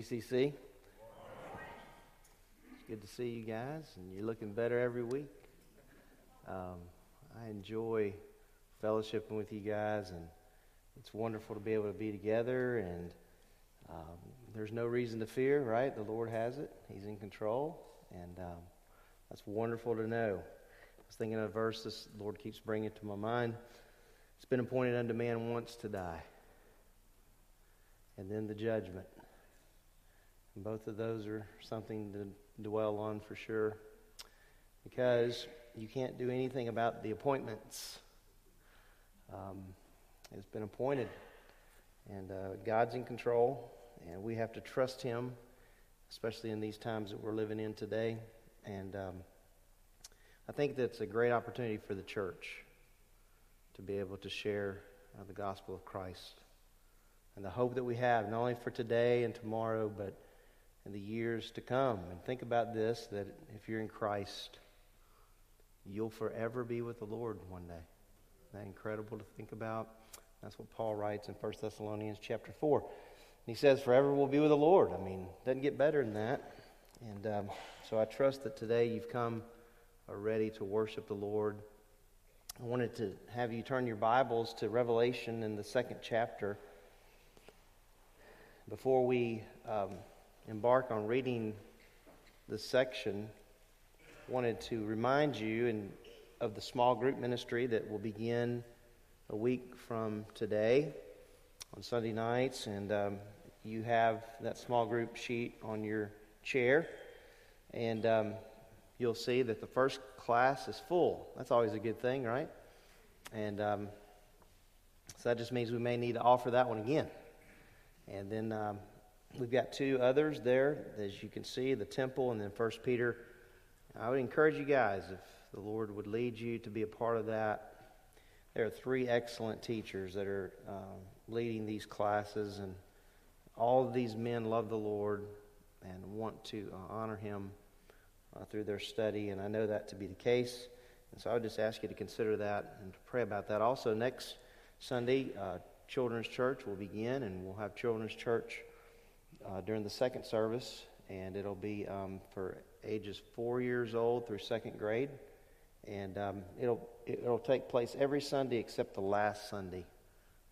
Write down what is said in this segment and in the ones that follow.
GCC. It's good to see you guys, and you're looking better every week. Um, I enjoy fellowshipping with you guys, and it's wonderful to be able to be together. And um, there's no reason to fear, right? The Lord has it; He's in control, and um, that's wonderful to know. I was thinking of a verse this Lord keeps bringing to my mind. It's been appointed unto man once to die, and then the judgment. And both of those are something to dwell on for sure because you can't do anything about the appointments. Um, it's been appointed, and uh, God's in control, and we have to trust Him, especially in these times that we're living in today. And um, I think that's a great opportunity for the church to be able to share uh, the gospel of Christ and the hope that we have, not only for today and tomorrow, but in the years to come. And think about this that if you're in Christ, you'll forever be with the Lord one day. Isn't that incredible to think about? That's what Paul writes in 1 Thessalonians chapter 4. And he says, Forever we'll be with the Lord. I mean, doesn't get better than that. And um, so I trust that today you've come ready to worship the Lord. I wanted to have you turn your Bibles to Revelation in the second chapter. Before we um, embark on reading this section, wanted to remind you and of the small group ministry that will begin a week from today on Sunday nights, and um, you have that small group sheet on your chair, and um, you'll see that the first class is full. That's always a good thing, right? And um, so that just means we may need to offer that one again. And then um, We've got two others there, as you can see, the temple and then First Peter. I would encourage you guys, if the Lord would lead you to be a part of that. There are three excellent teachers that are uh, leading these classes, and all of these men love the Lord and want to uh, honor Him uh, through their study, and I know that to be the case. And so I would just ask you to consider that and to pray about that. Also, next Sunday, uh, Children's Church will begin, and we'll have Children's Church uh, during the second service, and it'll be um, for ages four years old through second grade, and um, it'll it'll take place every Sunday except the last Sunday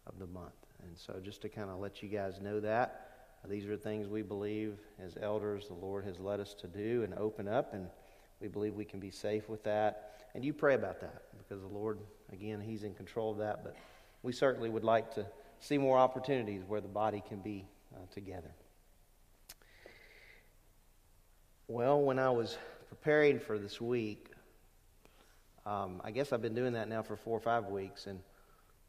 of the month. And so, just to kind of let you guys know that these are things we believe as elders the Lord has led us to do and open up, and we believe we can be safe with that. And you pray about that because the Lord, again, He's in control of that. But we certainly would like to see more opportunities where the body can be uh, together. Well, when I was preparing for this week, um, I guess I've been doing that now for four or five weeks, and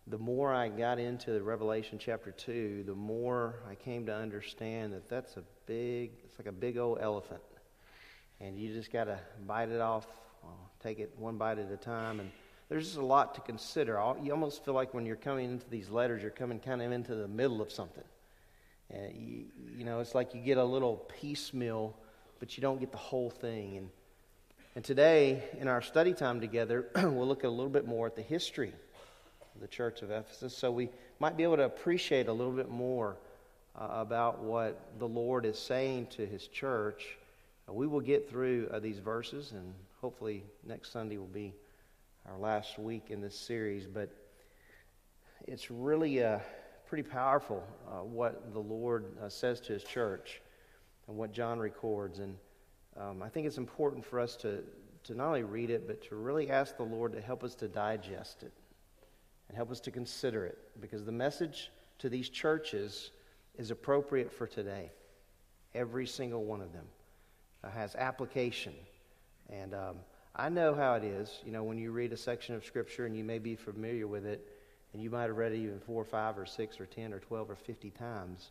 the more I got into Revelation chapter 2, the more I came to understand that that's a big, it's like a big old elephant. And you just got to bite it off, well, take it one bite at a time. And there's just a lot to consider. You almost feel like when you're coming into these letters, you're coming kind of into the middle of something. And you, you know, it's like you get a little piecemeal but you don't get the whole thing. And, and today, in our study time together, we'll look a little bit more at the history of the church of Ephesus so we might be able to appreciate a little bit more uh, about what the Lord is saying to his church. Uh, we will get through uh, these verses, and hopefully next Sunday will be our last week in this series. But it's really uh, pretty powerful uh, what the Lord uh, says to his church and what John records. And um, I think it's important for us to, to not only read it, but to really ask the Lord to help us to digest it and help us to consider it because the message to these churches is appropriate for today. Every single one of them uh, has application. And um, I know how it is, you know, when you read a section of Scripture and you may be familiar with it, and you might have read it even four or five or six or ten or twelve or fifty times.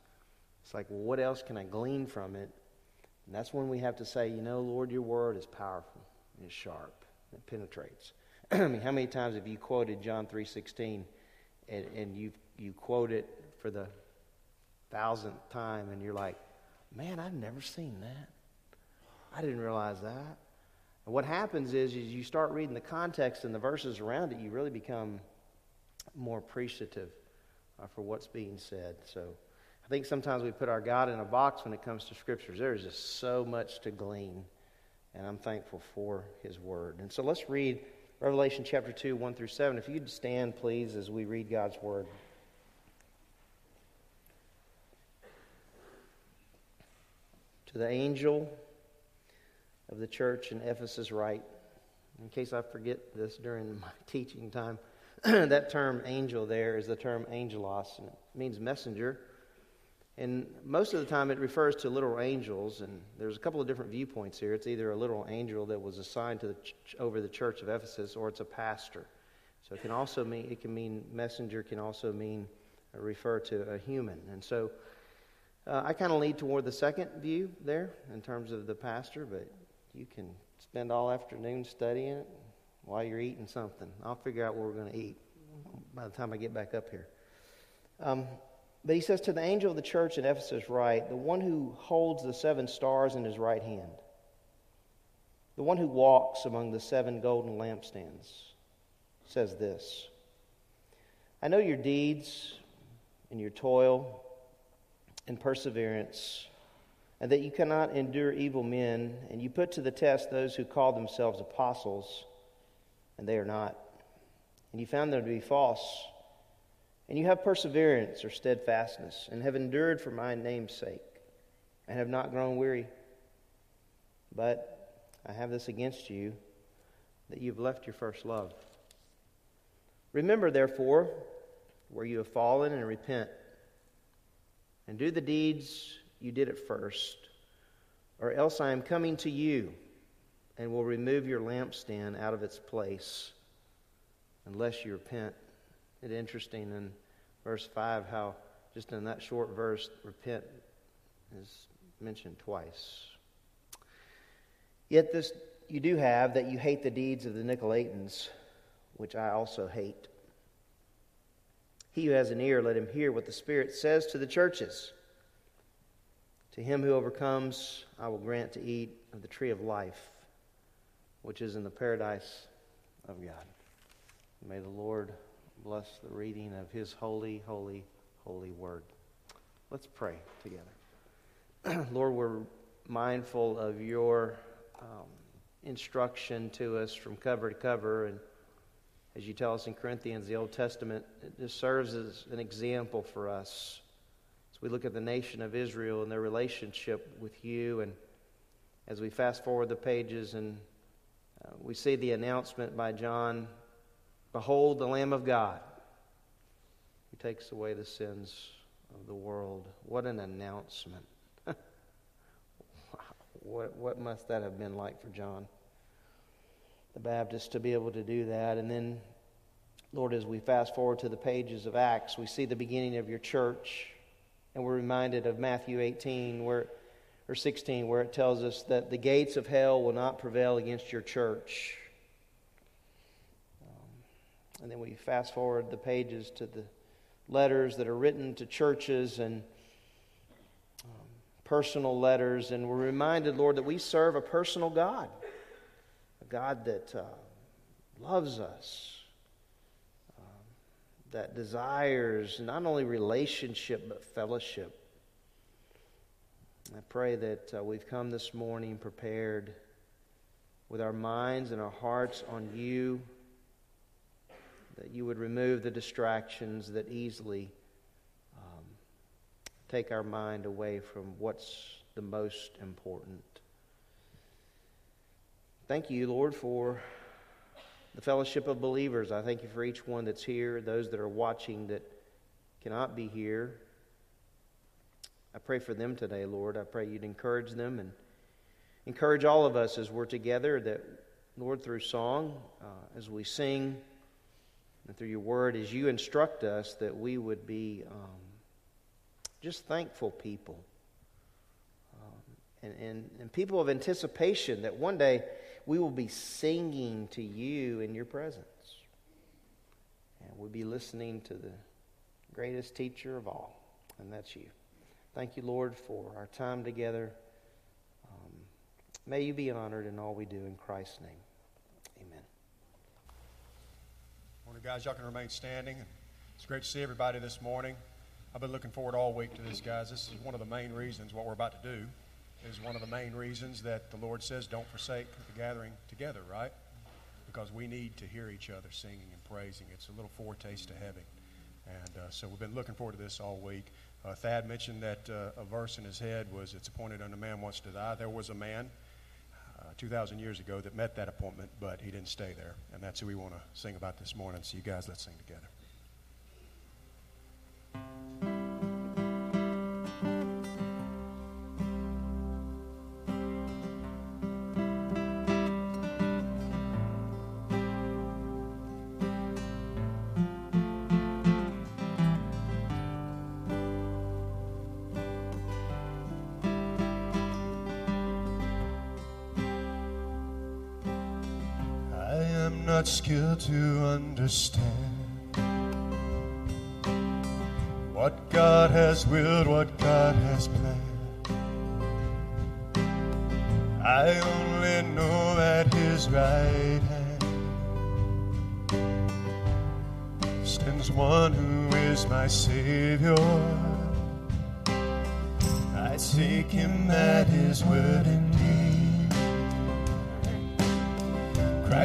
It's like, well, what else can I glean from it? And that's when we have to say, you know, Lord, your word is powerful, it's sharp, it penetrates. I mean, how many times have you quoted John 3.16 and, and you you quote it for the thousandth time and you're like, man, I've never seen that. I didn't realize that. And what happens is, is you start reading the context and the verses around it, you really become more appreciative uh, for what's being said. So I think sometimes we put our God in a box when it comes to scriptures. There is just so much to glean, and I'm thankful for His Word. And so let's read Revelation chapter 2, 1 through 7. If you'd stand, please, as we read God's Word. To the angel of the church in Ephesus, write, in case I forget this during my teaching time, that term angel there is the term angelos, and it means messenger. And most of the time it refers to literal angels, and there's a couple of different viewpoints here. It's either a literal angel that was assigned to the ch- over the church of Ephesus, or it's a pastor. So it can also mean it can mean messenger, can also mean uh, refer to a human. And so uh, I kind of lead toward the second view there in terms of the pastor, but you can spend all afternoon studying it while you're eating something. I'll figure out what we're going to eat by the time I get back up here. Um, but he says, To the angel of the church in Ephesus, write, the one who holds the seven stars in his right hand, the one who walks among the seven golden lampstands, says this I know your deeds and your toil and perseverance, and that you cannot endure evil men, and you put to the test those who call themselves apostles, and they are not. And you found them to be false. And you have perseverance or steadfastness, and have endured for my name's sake, and have not grown weary. But I have this against you, that you've left your first love. Remember, therefore, where you have fallen, and repent and do the deeds you did at first, or else I am coming to you and will remove your lampstand out of its place unless you repent. It's interesting in verse 5 how, just in that short verse, repent is mentioned twice. Yet this you do have that you hate the deeds of the Nicolaitans, which I also hate. He who has an ear, let him hear what the Spirit says to the churches. To him who overcomes, I will grant to eat of the tree of life, which is in the paradise of God. May the Lord bless the reading of his holy, holy, holy word. Let's pray together. Lord, we're mindful of your um, instruction to us from cover to cover and as you tell us in Corinthians, the Old Testament, it just serves as an example for us. As we look at the nation of Israel and their relationship with you, and as we fast forward the pages and uh, we see the announcement by John Behold, the Lamb of God who takes away the sins of the world. What an announcement! what, what must that have been like for John? the Baptist to be able to do that. And then, Lord, as we fast forward to the pages of Acts, we see the beginning of your church, and we're reminded of Matthew 18, where or 16, where it tells us that the gates of hell will not prevail against your church. And then we fast forward the pages to the letters that are written to churches and um, personal letters, and we're reminded, Lord, that we serve a personal God. A God that uh, loves us, um, that desires not only relationship but fellowship. I pray that uh, we've come this morning prepared with our minds and our hearts on you, that you would remove the distractions that easily um, take our mind away from what's the most important. Thank you, Lord, for the fellowship of believers. I thank you for each one that's here, those that are watching that cannot be here. I pray for them today, Lord. I pray you'd encourage them and encourage all of us as we're together that, Lord, through song, uh, as we sing, and through your word, as you instruct us, that we would be um, just thankful people. Um, and, and, and people of anticipation that one day we will be singing to you in your presence. And we'll be listening to the greatest teacher of all, and that's you. Thank you, Lord, for our time together. Um, may you be honored in all we do in Christ's name. Amen. Morning, guys. Y'all can remain standing. It's great to see everybody this morning. I've been looking forward all week to this, guys. This is one of the main reasons what we're about to do is one of the main reasons that the Lord says don't forsake the gathering together, right? Because we need to hear each other singing and praising. It's a little foretaste to heaven. And uh, so we've been looking forward to this all week. Uh, Thad mentioned that uh, a verse in his head was, It's appointed unto man wants to die. There was a man 2,000 years ago that met that appointment, but he didn't stay there. And that's who we want to sing about this morning. So, you guys, let's sing together. Understand what God has willed, what God has planned. I only know that His right hand stands one who is my Savior. I seek Him at His word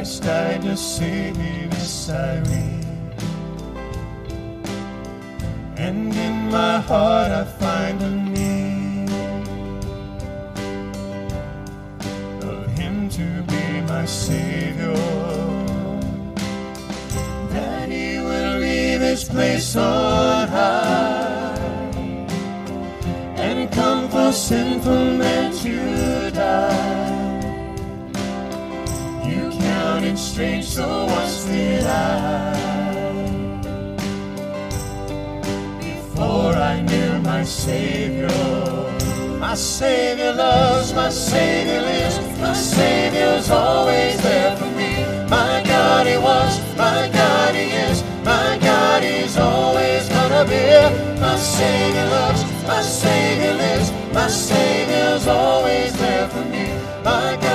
Christ died to save me, this I read. And in my heart I find a need of Him to be my Savior. That He will leave His place on high and come for sinful men so once did I. Before I knew my Savior, my Savior loves, my Savior lives, my Savior's always there for me. My God, He was, my God, He is, my God, He's always gonna be. My Savior loves, my Savior lives, my Savior's always there for me. My God,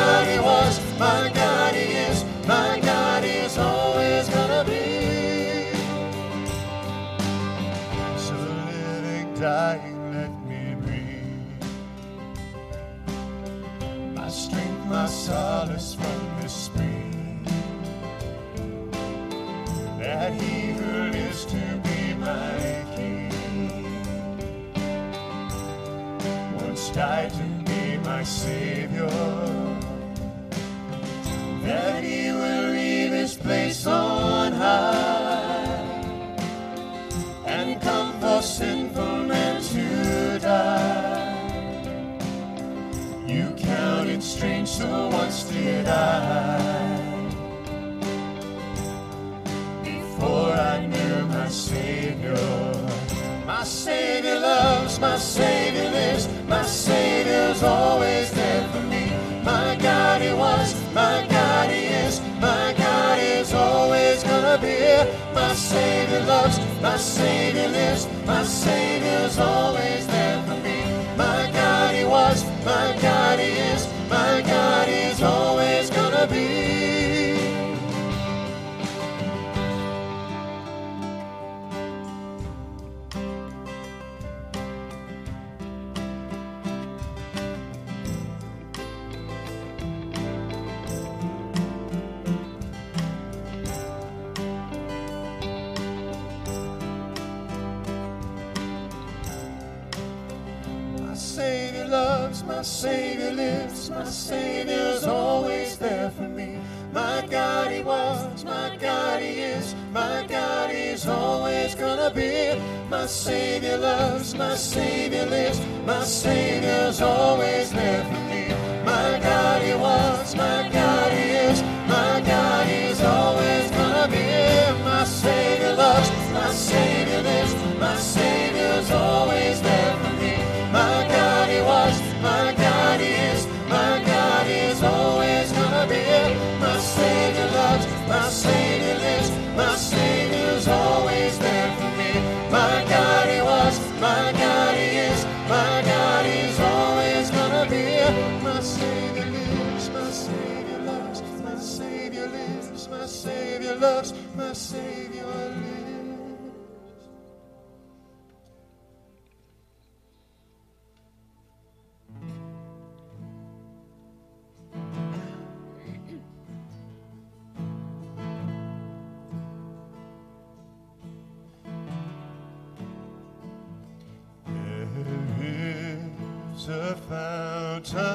died to be my king, once I to be my savior that he will leave his place on high and come for sinful men to die. You counted strange, so once did I. Savior loves, my Savior lives, my Savior's always there for me. My God, He was, my God, He is, my God is always gonna be. Always. My Savior loves, my Savior lives, my Savior's always there for me. My God, He was, my God, He is, my God, He's always gonna be. My Savior loves, my Savior lives, my Savior's always there loves, my Savior lives. There is a fountain.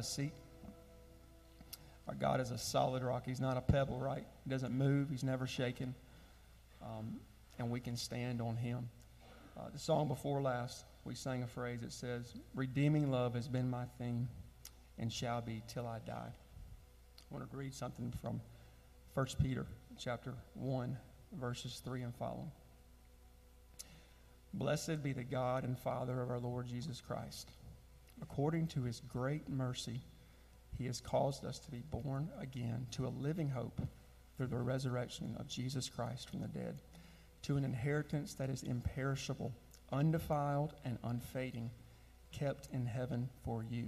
A seat. Our God is a solid rock. He's not a pebble, right? He doesn't move. He's never shaken. Um, and we can stand on Him. Uh, the song before last, we sang a phrase that says, Redeeming love has been my theme and shall be till I die. I want to read something from 1 Peter chapter 1, verses 3 and following. Blessed be the God and Father of our Lord Jesus Christ. According to his great mercy, he has caused us to be born again to a living hope through the resurrection of Jesus Christ from the dead, to an inheritance that is imperishable, undefiled, and unfading, kept in heaven for you,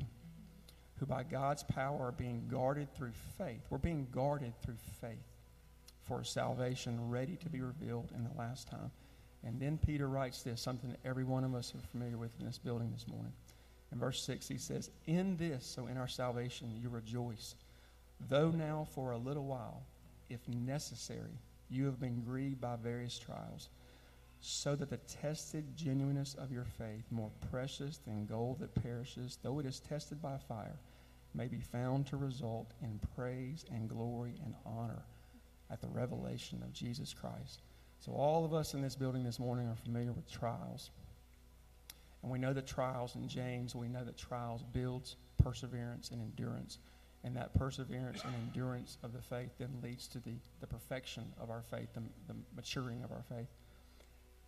who by God's power are being guarded through faith. We're being guarded through faith for salvation ready to be revealed in the last time. And then Peter writes this, something that every one of us are familiar with in this building this morning. In verse 6, he says, In this, so in our salvation, you rejoice, though now for a little while, if necessary, you have been grieved by various trials, so that the tested genuineness of your faith, more precious than gold that perishes, though it is tested by fire, may be found to result in praise and glory and honor at the revelation of Jesus Christ. So, all of us in this building this morning are familiar with trials. And we know that trials in James, we know that trials builds perseverance and endurance. And that perseverance and endurance of the faith then leads to the, the perfection of our faith, the, the maturing of our faith.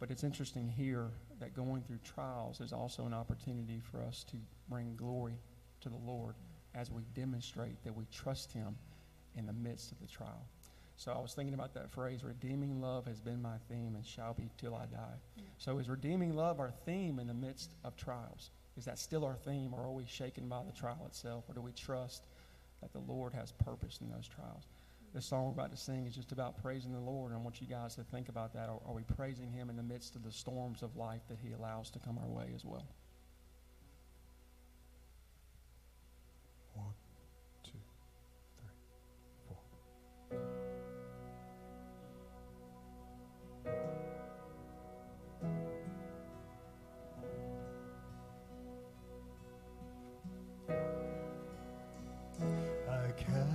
But it's interesting here that going through trials is also an opportunity for us to bring glory to the Lord as we demonstrate that we trust Him in the midst of the trial. So I was thinking about that phrase, redeeming love has been my theme and shall be till I die. Mm. So is redeeming love our theme in the midst of trials? Is that still our theme, or are we shaken by the trial itself, or do we trust that the Lord has purpose in those trials? Mm. This song we're about to sing is just about praising the Lord, and I want you guys to think about that. Are, are we praising Him in the midst of the storms of life that He allows to come our way as well?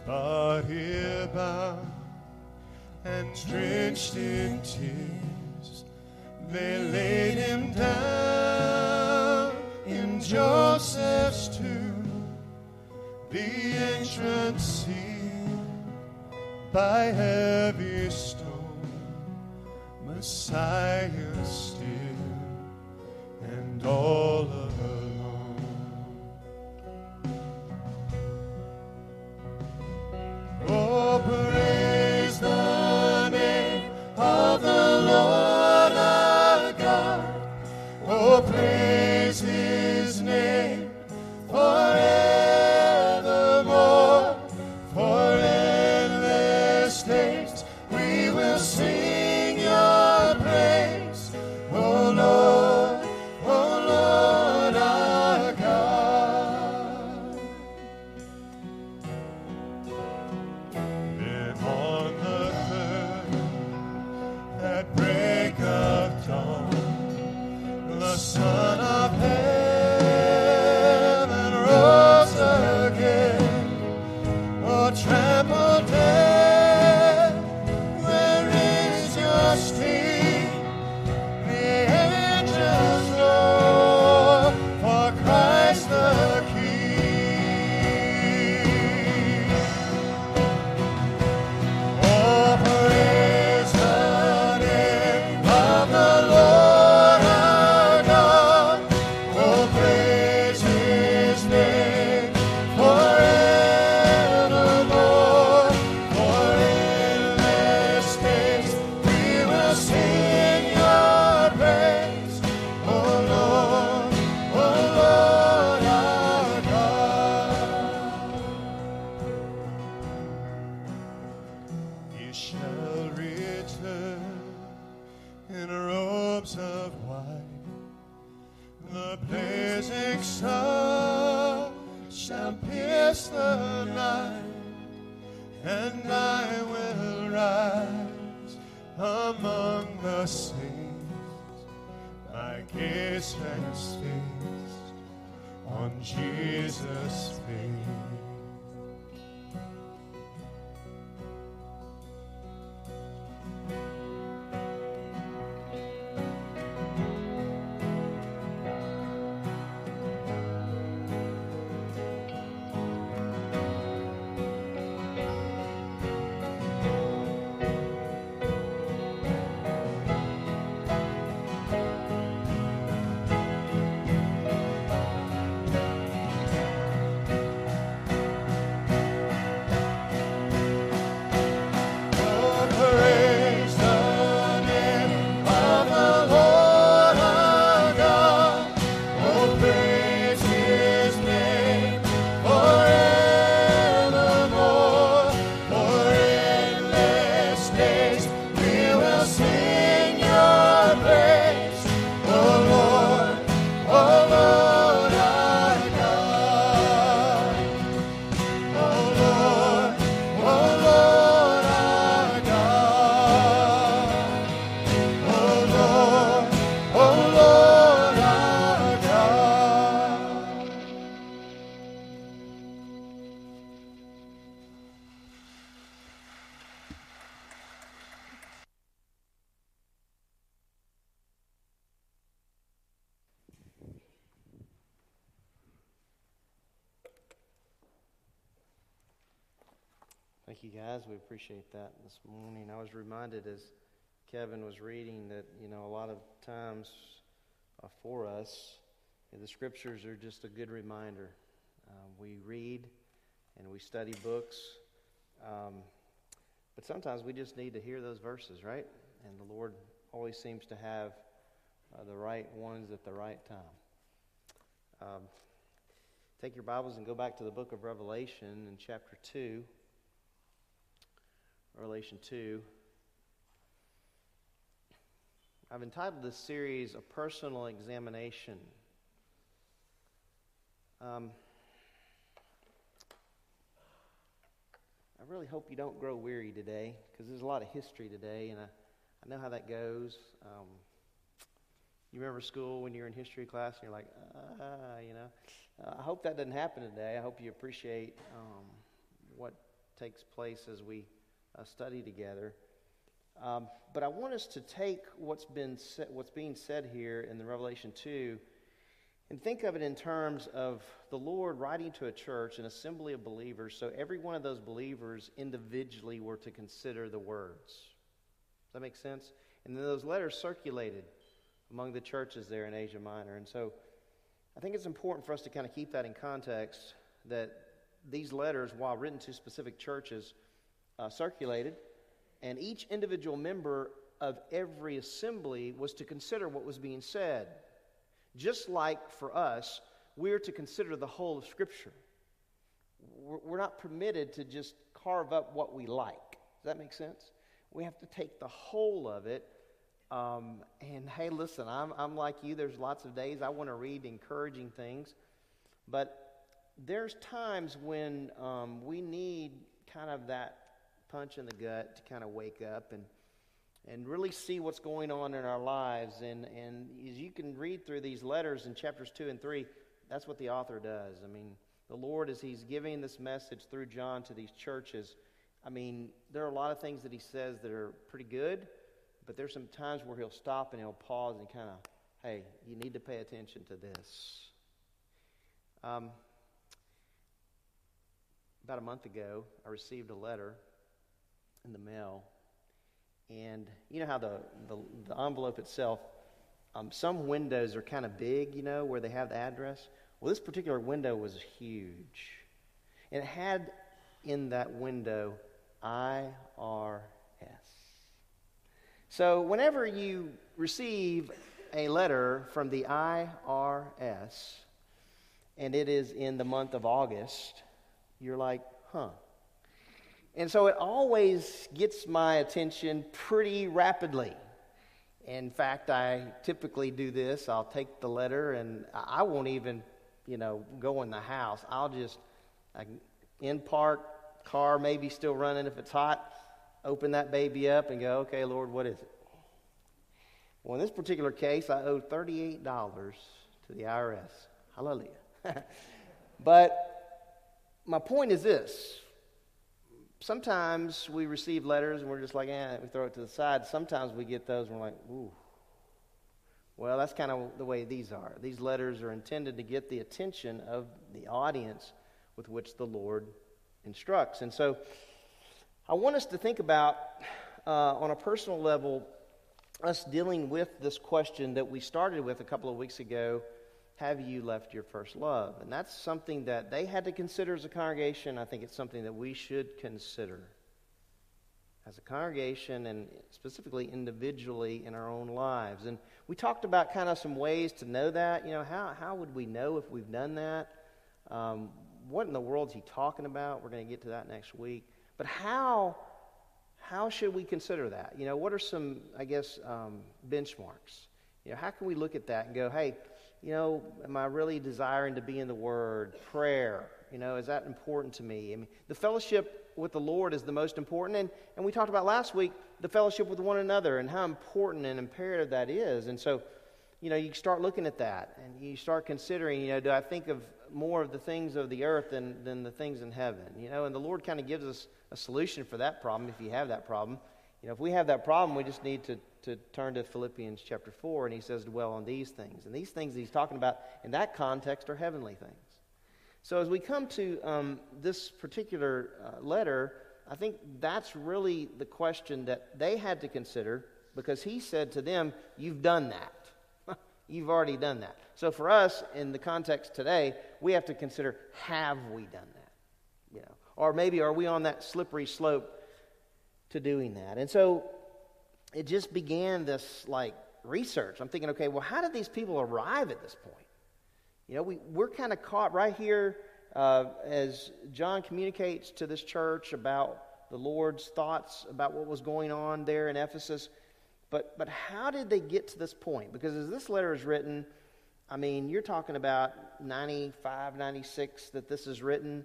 His body bound and drenched in tears, they laid him down in Joseph's tomb, the entrance sealed by heavy stone, Messiah still and all We appreciate that this morning. I was reminded as Kevin was reading that, you know, a lot of times uh, for us, the scriptures are just a good reminder. Uh, we read and we study books, um, but sometimes we just need to hear those verses, right? And the Lord always seems to have uh, the right ones at the right time. Um, take your Bibles and go back to the book of Revelation in chapter 2. Revelation 2. I've entitled this series A Personal Examination. Um, I really hope you don't grow weary today because there's a lot of history today, and I, I know how that goes. Um, you remember school when you were in history class and you're like, ah, you know. Uh, I hope that doesn't happen today. I hope you appreciate um, what takes place as we uh, study together. Um, but I want us to take what's, been sa- what's being said here in the Revelation 2 and think of it in terms of the Lord writing to a church, an assembly of believers, so every one of those believers individually were to consider the words. Does that make sense? And then those letters circulated among the churches there in Asia Minor. And so I think it's important for us to kind of keep that in context that these letters, while written to specific churches, uh, circulated, and each individual member of every assembly was to consider what was being said. Just like for us, we're to consider the whole of Scripture. We're not permitted to just carve up what we like. Does that make sense? We have to take the whole of it. Um, and hey, listen, I'm, I'm like you. There's lots of days I want to read encouraging things. But there's times when um, we need kind of that punch in the gut to kind of wake up and and really see what's going on in our lives. And, and as you can read through these letters in chapters 2 and 3, that's what the author does. I mean, the Lord, as He's giving this message through John to these churches, I mean, there are a lot of things that He says that are pretty good, but there's some times where He'll stop and He'll pause and kind of, hey, you need to pay attention to this. Um, about a month ago, I received a letter in the mail and you know how the, the, the envelope itself, um, some windows are kind of big, you know, where they have the address. Well, this particular window was huge. And it had in that window IRS. So whenever you receive a letter from the IRS, and it is in the month of August, you're like, huh, and so it always gets my attention pretty rapidly. In fact, I typically do this. I'll take the letter and I won't even, you know, go in the house. I'll just, I, in park, car maybe still running if it's hot, open that baby up and go, okay, Lord, what is it? Well, in this particular case, I owed $38 to the IRS. Hallelujah. but my point is this sometimes we receive letters and we're just like, eh, we throw it to the side. Sometimes we get those and we're like, ooh. Well, that's kind of the way these are. These letters are intended to get the attention of the audience with which the Lord instructs. And so I want us to think about, uh, on a personal level, us dealing with this question that we started with a couple of weeks ago have you left your first love? And that's something that they had to consider as a congregation. I think it's something that we should consider as a congregation and specifically individually in our own lives. And we talked about kind of some ways to know that. You know, how, how would we know if we've done that? Um, what in the world is he talking about? We're going to get to that next week. But how, how should we consider that? You know, what are some, I guess, um, benchmarks? You know, how can we look at that and go, hey, you know, am I really desiring to be in the Word? Prayer, you know, is that important to me? I mean, the fellowship with the Lord is the most important. And, and we talked about last week the fellowship with one another and how important and imperative that is. And so, you know, you start looking at that and you start considering, you know, do I think of more of the things of the earth than, than the things in heaven? You know, and the Lord kind of gives us a solution for that problem if you have that problem. You know, if we have that problem, we just need to to turn to Philippians chapter 4, and he says, dwell on these things. And these things he's talking about in that context are heavenly things. So as we come to um, this particular uh, letter, I think that's really the question that they had to consider because he said to them, You've done that. You've already done that. So for us, in the context today, we have to consider, Have we done that? You know, or maybe are we on that slippery slope to doing that? And so it just began this like research. I'm thinking, okay, well, how did these people arrive at this point? You know, we, we're kind of caught right here uh, as John communicates to this church about the Lord's thoughts about what was going on there in Ephesus. But, but how did they get to this point? Because as this letter is written, I mean, you're talking about 95, 96 that this is written.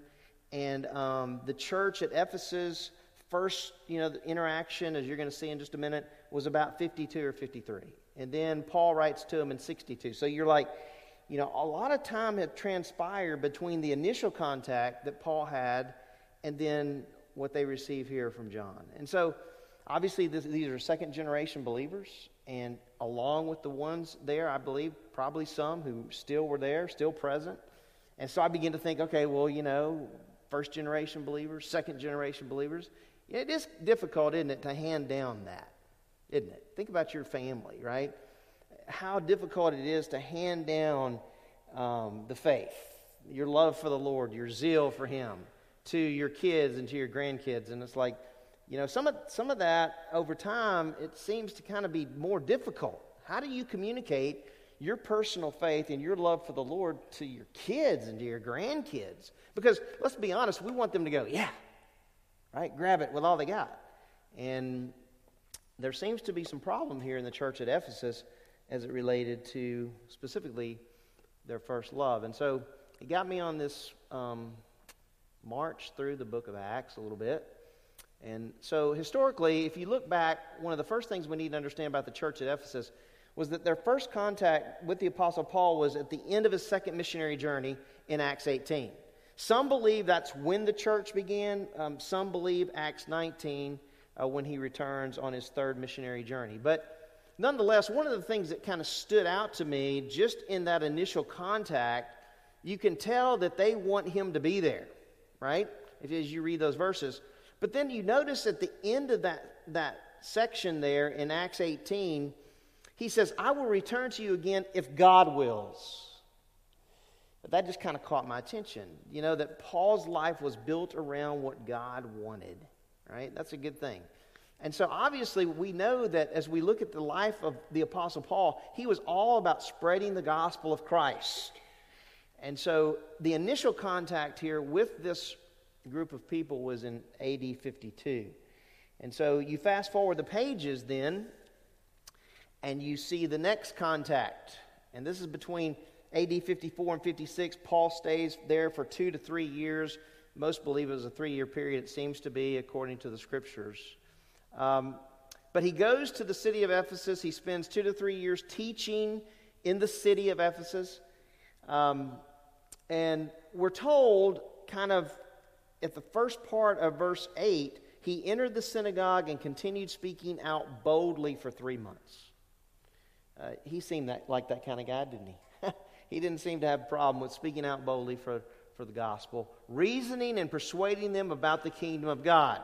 And um, the church at Ephesus first, you know, the interaction, as you're going to see in just a minute, was about 52 or 53. And then Paul writes to him in 62. So you're like, you know, a lot of time had transpired between the initial contact that Paul had and then what they receive here from John. And so, obviously, this, these are second generation believers, and along with the ones there, I believe probably some who still were there, still present. And so I begin to think, okay, well, you know, first generation believers, second generation believers. It is difficult, isn't it, to hand down that, isn't it? Think about your family, right? How difficult it is to hand down um, the faith, your love for the Lord, your zeal for Him to your kids and to your grandkids. And it's like, you know, some of, some of that over time, it seems to kind of be more difficult. How do you communicate your personal faith and your love for the Lord to your kids and to your grandkids? Because let's be honest, we want them to go, yeah, right? Grab it with all they got. And there seems to be some problem here in the church at Ephesus as it related to specifically their first love. And so it got me on this um, march through the book of Acts a little bit. And so, historically, if you look back, one of the first things we need to understand about the church at Ephesus was that their first contact with the Apostle Paul was at the end of his second missionary journey in Acts 18. Some believe that's when the church began, um, some believe Acts 19 uh, when he returns on his third missionary journey. But nonetheless, one of the things that kind of stood out to me just in that initial contact, you can tell that they want him to be there, right? If, as you read those verses. But then you notice at the end of that, that section there in Acts 18, he says, I will return to you again if God wills. But that just kind of caught my attention. You know, that Paul's life was built around what God wanted, right? That's a good thing. And so obviously, we know that as we look at the life of the Apostle Paul, he was all about spreading the gospel of Christ. And so the initial contact here with this group of people was in AD 52. And so you fast forward the pages then, and you see the next contact. And this is between AD 54 and 56. Paul stays there for two to three years. Most believe it was a three year period, it seems to be, according to the scriptures. Um, but he goes to the city of Ephesus. He spends two to three years teaching in the city of Ephesus. Um, and we're told, kind of at the first part of verse 8, he entered the synagogue and continued speaking out boldly for three months. Uh, he seemed that, like that kind of guy, didn't he? He didn't seem to have a problem with speaking out boldly for, for the gospel, reasoning and persuading them about the kingdom of God.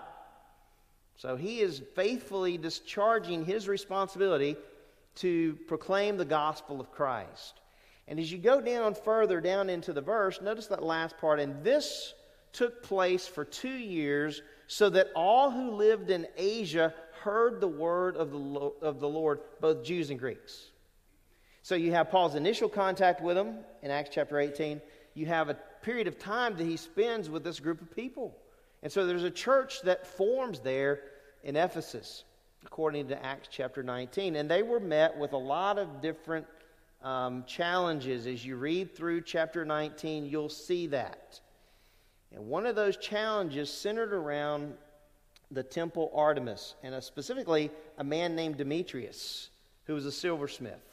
So he is faithfully discharging his responsibility to proclaim the gospel of Christ. And as you go down further down into the verse, notice that last part. And this took place for two years, so that all who lived in Asia heard the word of the, of the Lord, both Jews and Greeks. So you have Paul's initial contact with them in Acts chapter 18. You have a period of time that he spends with this group of people. And so there's a church that forms there in Ephesus, according to Acts chapter 19. And they were met with a lot of different um, challenges. As you read through chapter 19, you'll see that. And one of those challenges centered around the temple Artemis, and a, specifically a man named Demetrius, who was a silversmith.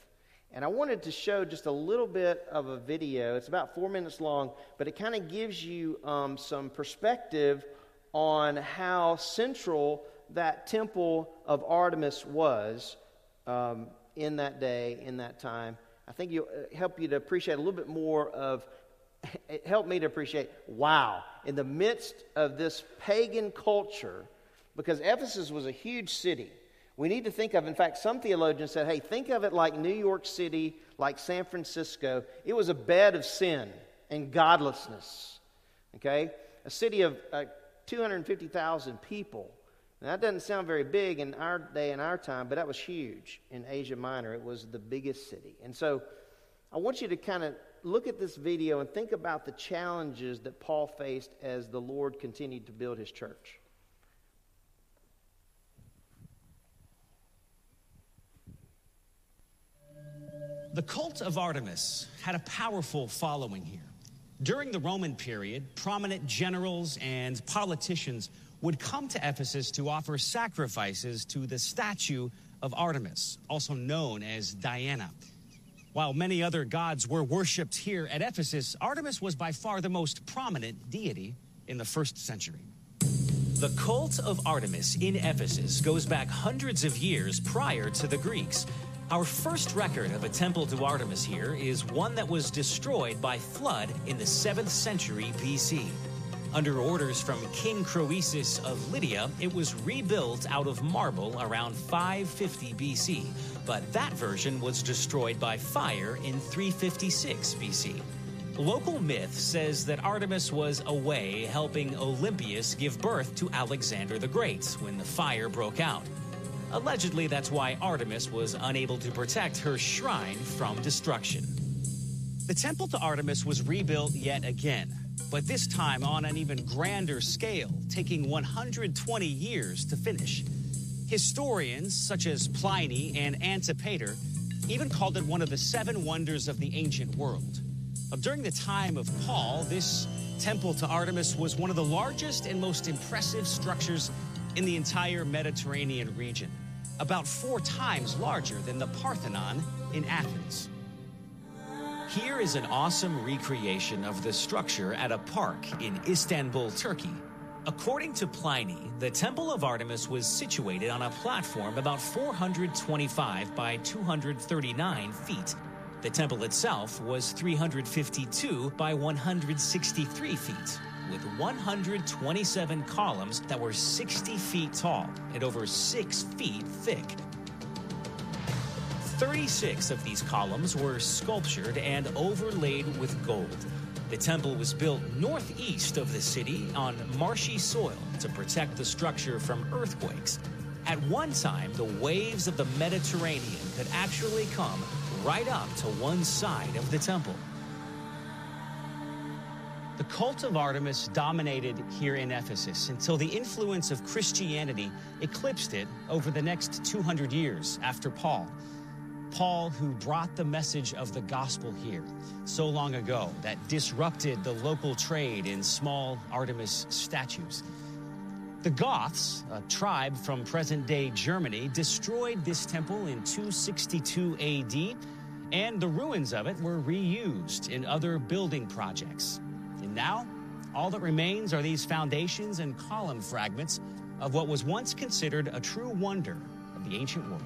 And I wanted to show just a little bit of a video. It's about four minutes long, but it kind of gives you um, some perspective on how central that temple of Artemis was um, in that day, in that time. I think it'll uh, help you to appreciate a little bit more of it helped me to appreciate wow, in the midst of this pagan culture, because Ephesus was a huge city. We need to think of, in fact, some theologians said, hey, think of it like New York City, like San Francisco. It was a bed of sin and godlessness. Okay? A city of uh, 250,000 people. Now, that doesn't sound very big in our day and our time, but that was huge in Asia Minor. It was the biggest city. And so I want you to kind of look at this video and think about the challenges that Paul faced as the Lord continued to build his church. The cult of Artemis had a powerful following here. During the Roman period, prominent generals and politicians would come to Ephesus to offer sacrifices to the statue of Artemis, also known as Diana. While many other gods were worshipped here at Ephesus, Artemis was by far the most prominent deity in the first century. The cult of Artemis in Ephesus goes back hundreds of years prior to the Greeks. Our first record of a temple to Artemis here is one that was destroyed by flood in the 7th century BC. Under orders from King Croesus of Lydia, it was rebuilt out of marble around 550 BC, but that version was destroyed by fire in 356 BC. Local myth says that Artemis was away helping Olympias give birth to Alexander the Great when the fire broke out. Allegedly, that's why Artemis was unable to protect her shrine from destruction. The temple to Artemis was rebuilt yet again, but this time on an even grander scale, taking 120 years to finish. Historians such as Pliny and Antipater even called it one of the seven wonders of the ancient world. During the time of Paul, this temple to Artemis was one of the largest and most impressive structures in the entire Mediterranean region, about four times larger than the Parthenon in Athens. Here is an awesome recreation of the structure at a park in Istanbul, Turkey. According to Pliny, the Temple of Artemis was situated on a platform about 425 by 239 feet the temple itself was 352 by 163 feet, with 127 columns that were 60 feet tall and over 6 feet thick. 36 of these columns were sculptured and overlaid with gold. The temple was built northeast of the city on marshy soil to protect the structure from earthquakes. At one time, the waves of the Mediterranean could actually come right up to one side of the temple. The cult of Artemis dominated here in Ephesus until the influence of Christianity eclipsed it over the next 200 years after Paul. Paul, who brought the message of the gospel here so long ago that disrupted the local trade in small Artemis statues. The Goths, a tribe from present day Germany, destroyed this temple in 262 AD, and the ruins of it were reused in other building projects. Now, all that remains are these foundations and column fragments of what was once considered a true wonder of the ancient world.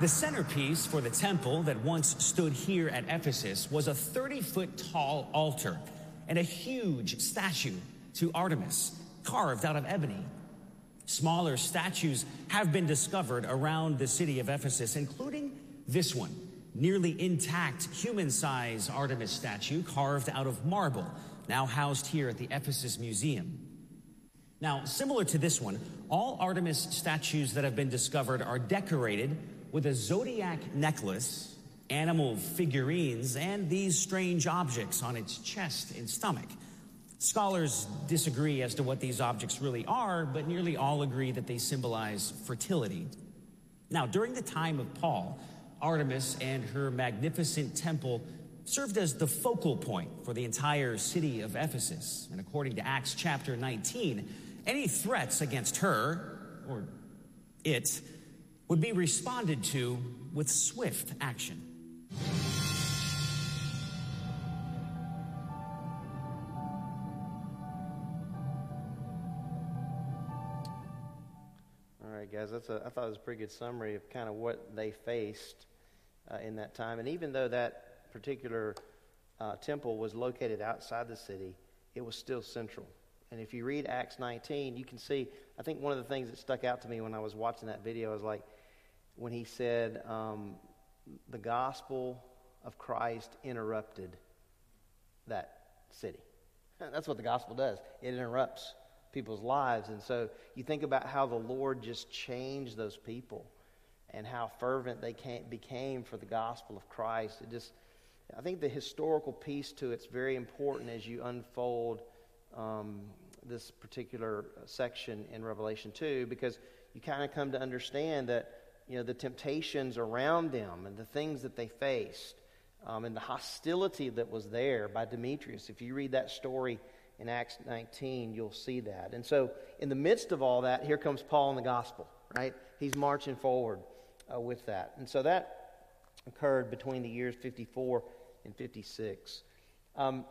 The centerpiece for the temple that once stood here at Ephesus was a 30 foot tall altar and a huge statue to Artemis, carved out of ebony. Smaller statues have been discovered around the city of Ephesus, including this one, nearly intact human size Artemis statue carved out of marble, now housed here at the Ephesus Museum. Now, similar to this one, all Artemis statues that have been discovered are decorated with a zodiac necklace, animal figurines, and these strange objects on its chest and stomach. Scholars disagree as to what these objects really are, but nearly all agree that they symbolize fertility. Now, during the time of Paul, Artemis and her magnificent temple served as the focal point for the entire city of Ephesus. And according to Acts chapter 19, any threats against her, or it, would be responded to with swift action. Guys, that's a, I thought it was a pretty good summary of kind of what they faced uh, in that time. And even though that particular uh, temple was located outside the city, it was still central. And if you read Acts 19, you can see, I think one of the things that stuck out to me when I was watching that video was like when he said, um, the gospel of Christ interrupted that city. That's what the gospel does, it interrupts people's lives. And so you think about how the Lord just changed those people and how fervent they became for the gospel of Christ. It just, I think the historical piece to it's very important as you unfold um, this particular section in Revelation 2 because you kind of come to understand that you know the temptations around them and the things that they faced um, and the hostility that was there by Demetrius. If you read that story in Acts 19, you'll see that. And so, in the midst of all that, here comes Paul in the gospel, right? He's marching forward uh, with that. And so that occurred between the years 54 and 56. Um,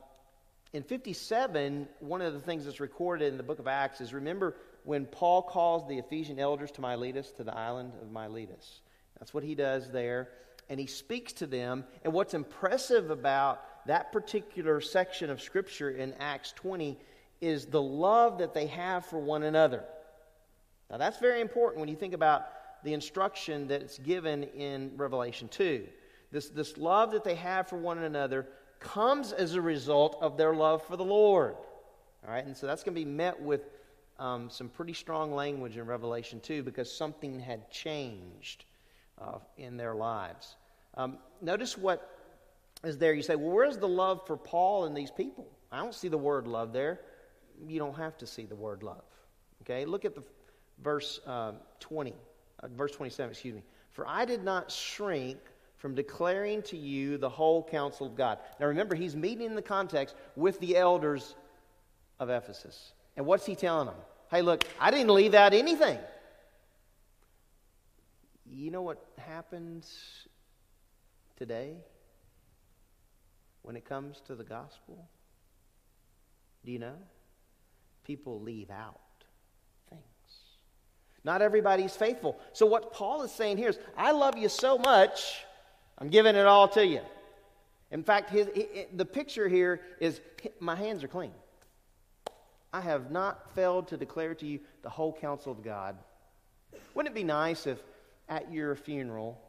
in 57, one of the things that's recorded in the book of Acts is remember when Paul calls the Ephesian elders to Miletus, to the island of Miletus. That's what he does there. And he speaks to them. And what's impressive about that particular section of Scripture in Acts 20 is the love that they have for one another. Now, that's very important when you think about the instruction that's given in Revelation 2. This, this love that they have for one another comes as a result of their love for the Lord. All right, and so that's going to be met with um, some pretty strong language in Revelation 2 because something had changed uh, in their lives. Um, notice what is there. You say, well, where's the love for Paul and these people? I don't see the word love there. You don't have to see the word love. Okay, look at the verse uh, 20, uh, verse 27, excuse me. For I did not shrink from declaring to you the whole counsel of God. Now remember, he's meeting in the context with the elders of Ephesus. And what's he telling them? Hey, look, I didn't leave out anything. You know what happens today when it comes to the gospel? Do you know? People leave out things. Not everybody's faithful. So, what Paul is saying here is, I love you so much, I'm giving it all to you. In fact, his, the picture here is my hands are clean. I have not failed to declare to you the whole counsel of God. Wouldn't it be nice if at your funeral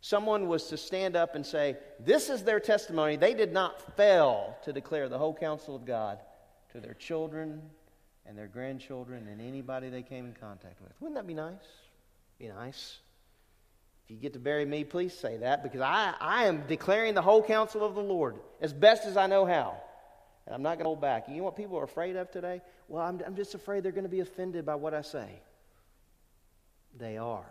someone was to stand up and say, This is their testimony. They did not fail to declare the whole counsel of God to their children and their grandchildren and anybody they came in contact with. Wouldn't that be nice? Be nice. If you get to bury me, please say that because I, I am declaring the whole counsel of the Lord as best as I know how. And I'm not going to hold back. You know what people are afraid of today? Well, I'm, I'm just afraid they're going to be offended by what I say. They are.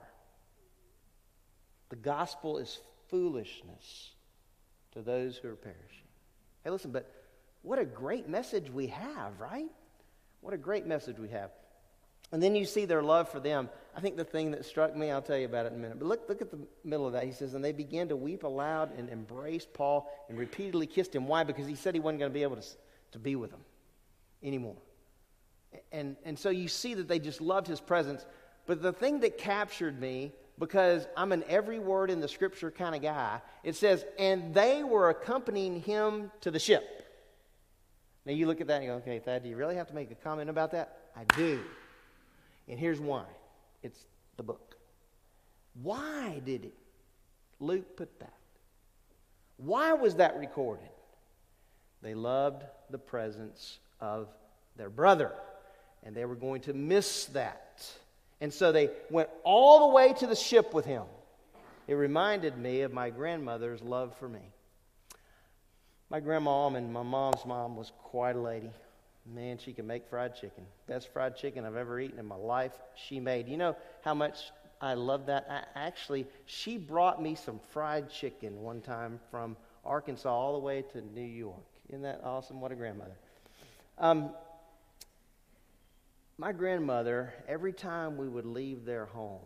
The gospel is foolishness to those who are perishing. Hey, listen, but what a great message we have, right? What a great message we have. And then you see their love for them. I think the thing that struck me, I'll tell you about it in a minute. But look, look at the middle of that. He says, And they began to weep aloud and embraced Paul and repeatedly kissed him. Why? Because he said he wasn't going to be able to, to be with them anymore. And, and so you see that they just loved his presence. But the thing that captured me because I'm an every word in the scripture kind of guy. It says, and they were accompanying him to the ship. Now you look at that and you go, okay, Thad, do you really have to make a comment about that? I do. And here's why it's the book. Why did it? Luke put that. Why was that recorded? They loved the presence of their brother, and they were going to miss that. And so they went all the way to the ship with him. It reminded me of my grandmother's love for me. My grandma and my mom's mom was quite a lady. Man, she could make fried chicken. Best fried chicken I've ever eaten in my life, she made. You know how much I love that? I, actually, she brought me some fried chicken one time from Arkansas all the way to New York. Isn't that awesome? What a grandmother. Um, my grandmother, every time we would leave their home,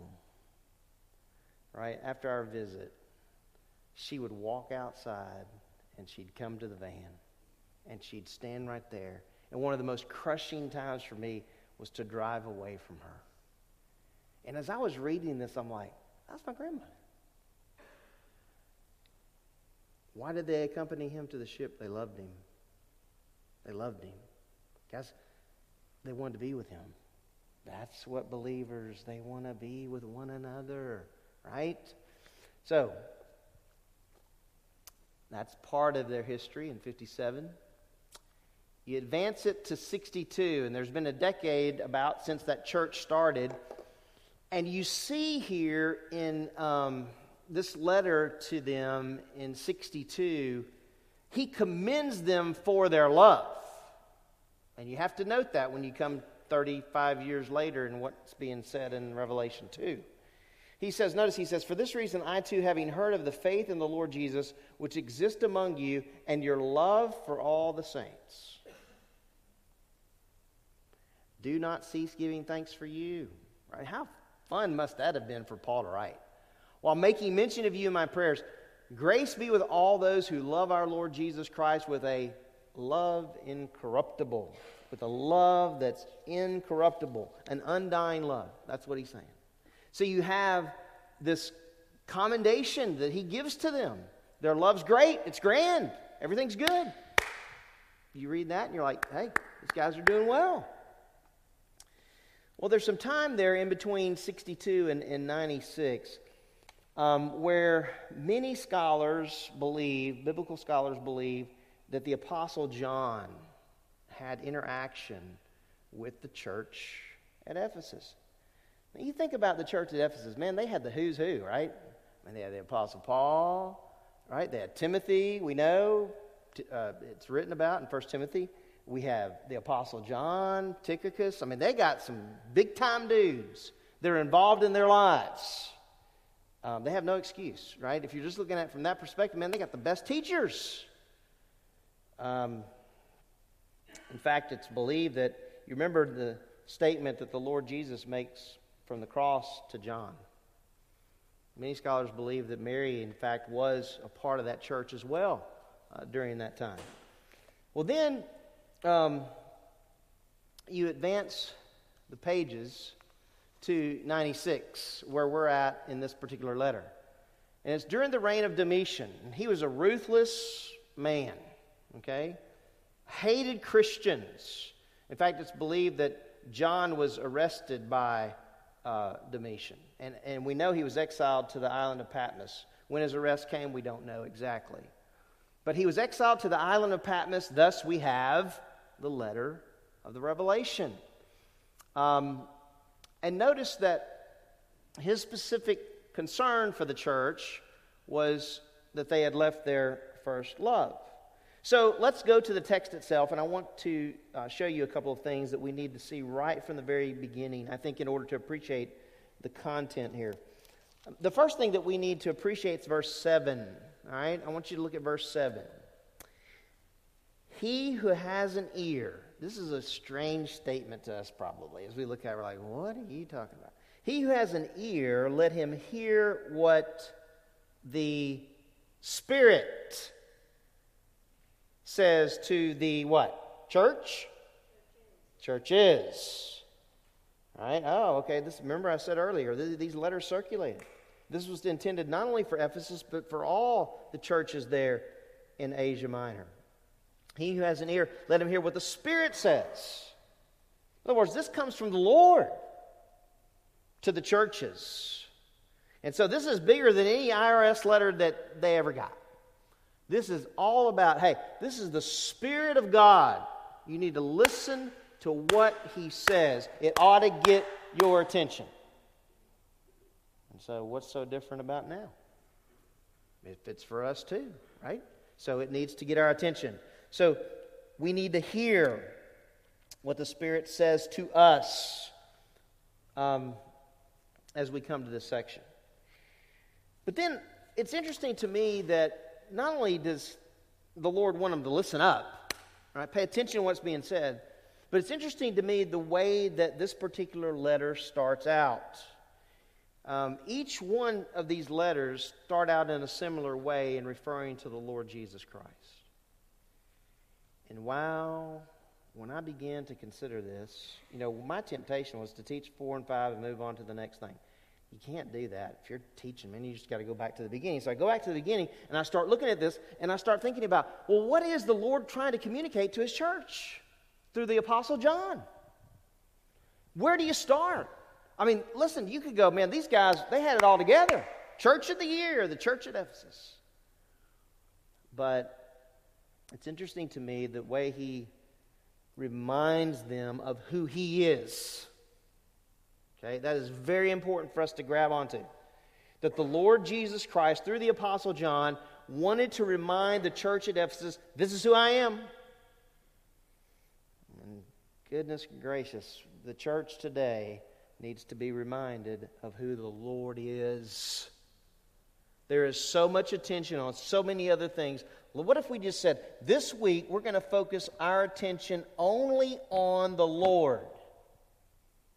right, after our visit, she would walk outside and she'd come to the van and she'd stand right there. And one of the most crushing times for me was to drive away from her. And as I was reading this, I'm like, that's my grandmother. Why did they accompany him to the ship? They loved him. They loved him. Guys, they wanted to be with him. That's what believers, they want to be with one another, right? So, that's part of their history in 57. You advance it to 62, and there's been a decade about since that church started. And you see here in um, this letter to them in 62, he commends them for their love. And you have to note that when you come 35 years later and what's being said in Revelation 2. He says, notice he says, For this reason, I too, having heard of the faith in the Lord Jesus, which exists among you, and your love for all the saints, do not cease giving thanks for you. Right? How fun must that have been for Paul to write? While making mention of you in my prayers, Grace be with all those who love our Lord Jesus Christ with a love incorruptible, with a love that's incorruptible, an undying love. That's what he's saying. So you have this commendation that he gives to them. Their love's great, it's grand, everything's good. You read that and you're like, hey, these guys are doing well. Well, there's some time there in between 62 and, and 96 um, where many scholars believe, biblical scholars believe, that the Apostle John had interaction with the church at Ephesus. Now, you think about the church at Ephesus, man, they had the who's who, right? I mean, they had the Apostle Paul, right? They had Timothy, we know. Uh, it's written about in 1 Timothy. We have the Apostle John, Tychicus. I mean, they got some big time dudes. They're involved in their lives. Um, they have no excuse, right? If you're just looking at it from that perspective, man, they got the best teachers. Um, in fact, it's believed that you remember the statement that the Lord Jesus makes from the cross to John. Many scholars believe that Mary, in fact, was a part of that church as well uh, during that time. Well, then um, you advance the pages to 96, where we're at in this particular letter. And it's during the reign of Domitian. And he was a ruthless man, okay? Hated Christians. In fact, it's believed that John was arrested by uh, Domitian. And, and we know he was exiled to the island of Patmos. When his arrest came, we don't know exactly. But he was exiled to the island of Patmos, thus, we have the letter of the Revelation. Um, and notice that his specific concern for the church was that they had left their first love. So let's go to the text itself, and I want to uh, show you a couple of things that we need to see right from the very beginning, I think, in order to appreciate the content here. The first thing that we need to appreciate is verse 7. All right? I want you to look at verse 7. He who has an ear, this is a strange statement to us probably. As we look at it, we're like, what are you talking about? He who has an ear, let him hear what the Spirit says to the what? Church? Churches. Right? Oh, okay. This remember I said earlier, these letters circulated. This was intended not only for Ephesus, but for all the churches there in Asia Minor. He who has an ear, let him hear what the Spirit says. In other words, this comes from the Lord to the churches. And so this is bigger than any IRS letter that they ever got. This is all about hey, this is the Spirit of God. You need to listen to what He says, it ought to get your attention. And so, what's so different about now? It fits for us too, right? So, it needs to get our attention. So, we need to hear what the Spirit says to us um, as we come to this section. But then, it's interesting to me that not only does the Lord want them to listen up, right, pay attention to what's being said, but it's interesting to me the way that this particular letter starts out. Um, each one of these letters start out in a similar way in referring to the Lord Jesus Christ. And wow, when I began to consider this, you know, my temptation was to teach four and five and move on to the next thing. You can't do that. If you're teaching, man, you just got to go back to the beginning. So I go back to the beginning and I start looking at this and I start thinking about, well, what is the Lord trying to communicate to his church through the Apostle John? Where do you start? I mean, listen, you could go, man, these guys, they had it all together. Church of the year, the church at Ephesus. But it's interesting to me the way he reminds them of who he is. Okay, that is very important for us to grab onto. That the Lord Jesus Christ, through the Apostle John, wanted to remind the church at Ephesus this is who I am. And goodness gracious, the church today needs to be reminded of who the Lord is. There is so much attention on so many other things. What if we just said, this week we're going to focus our attention only on the Lord?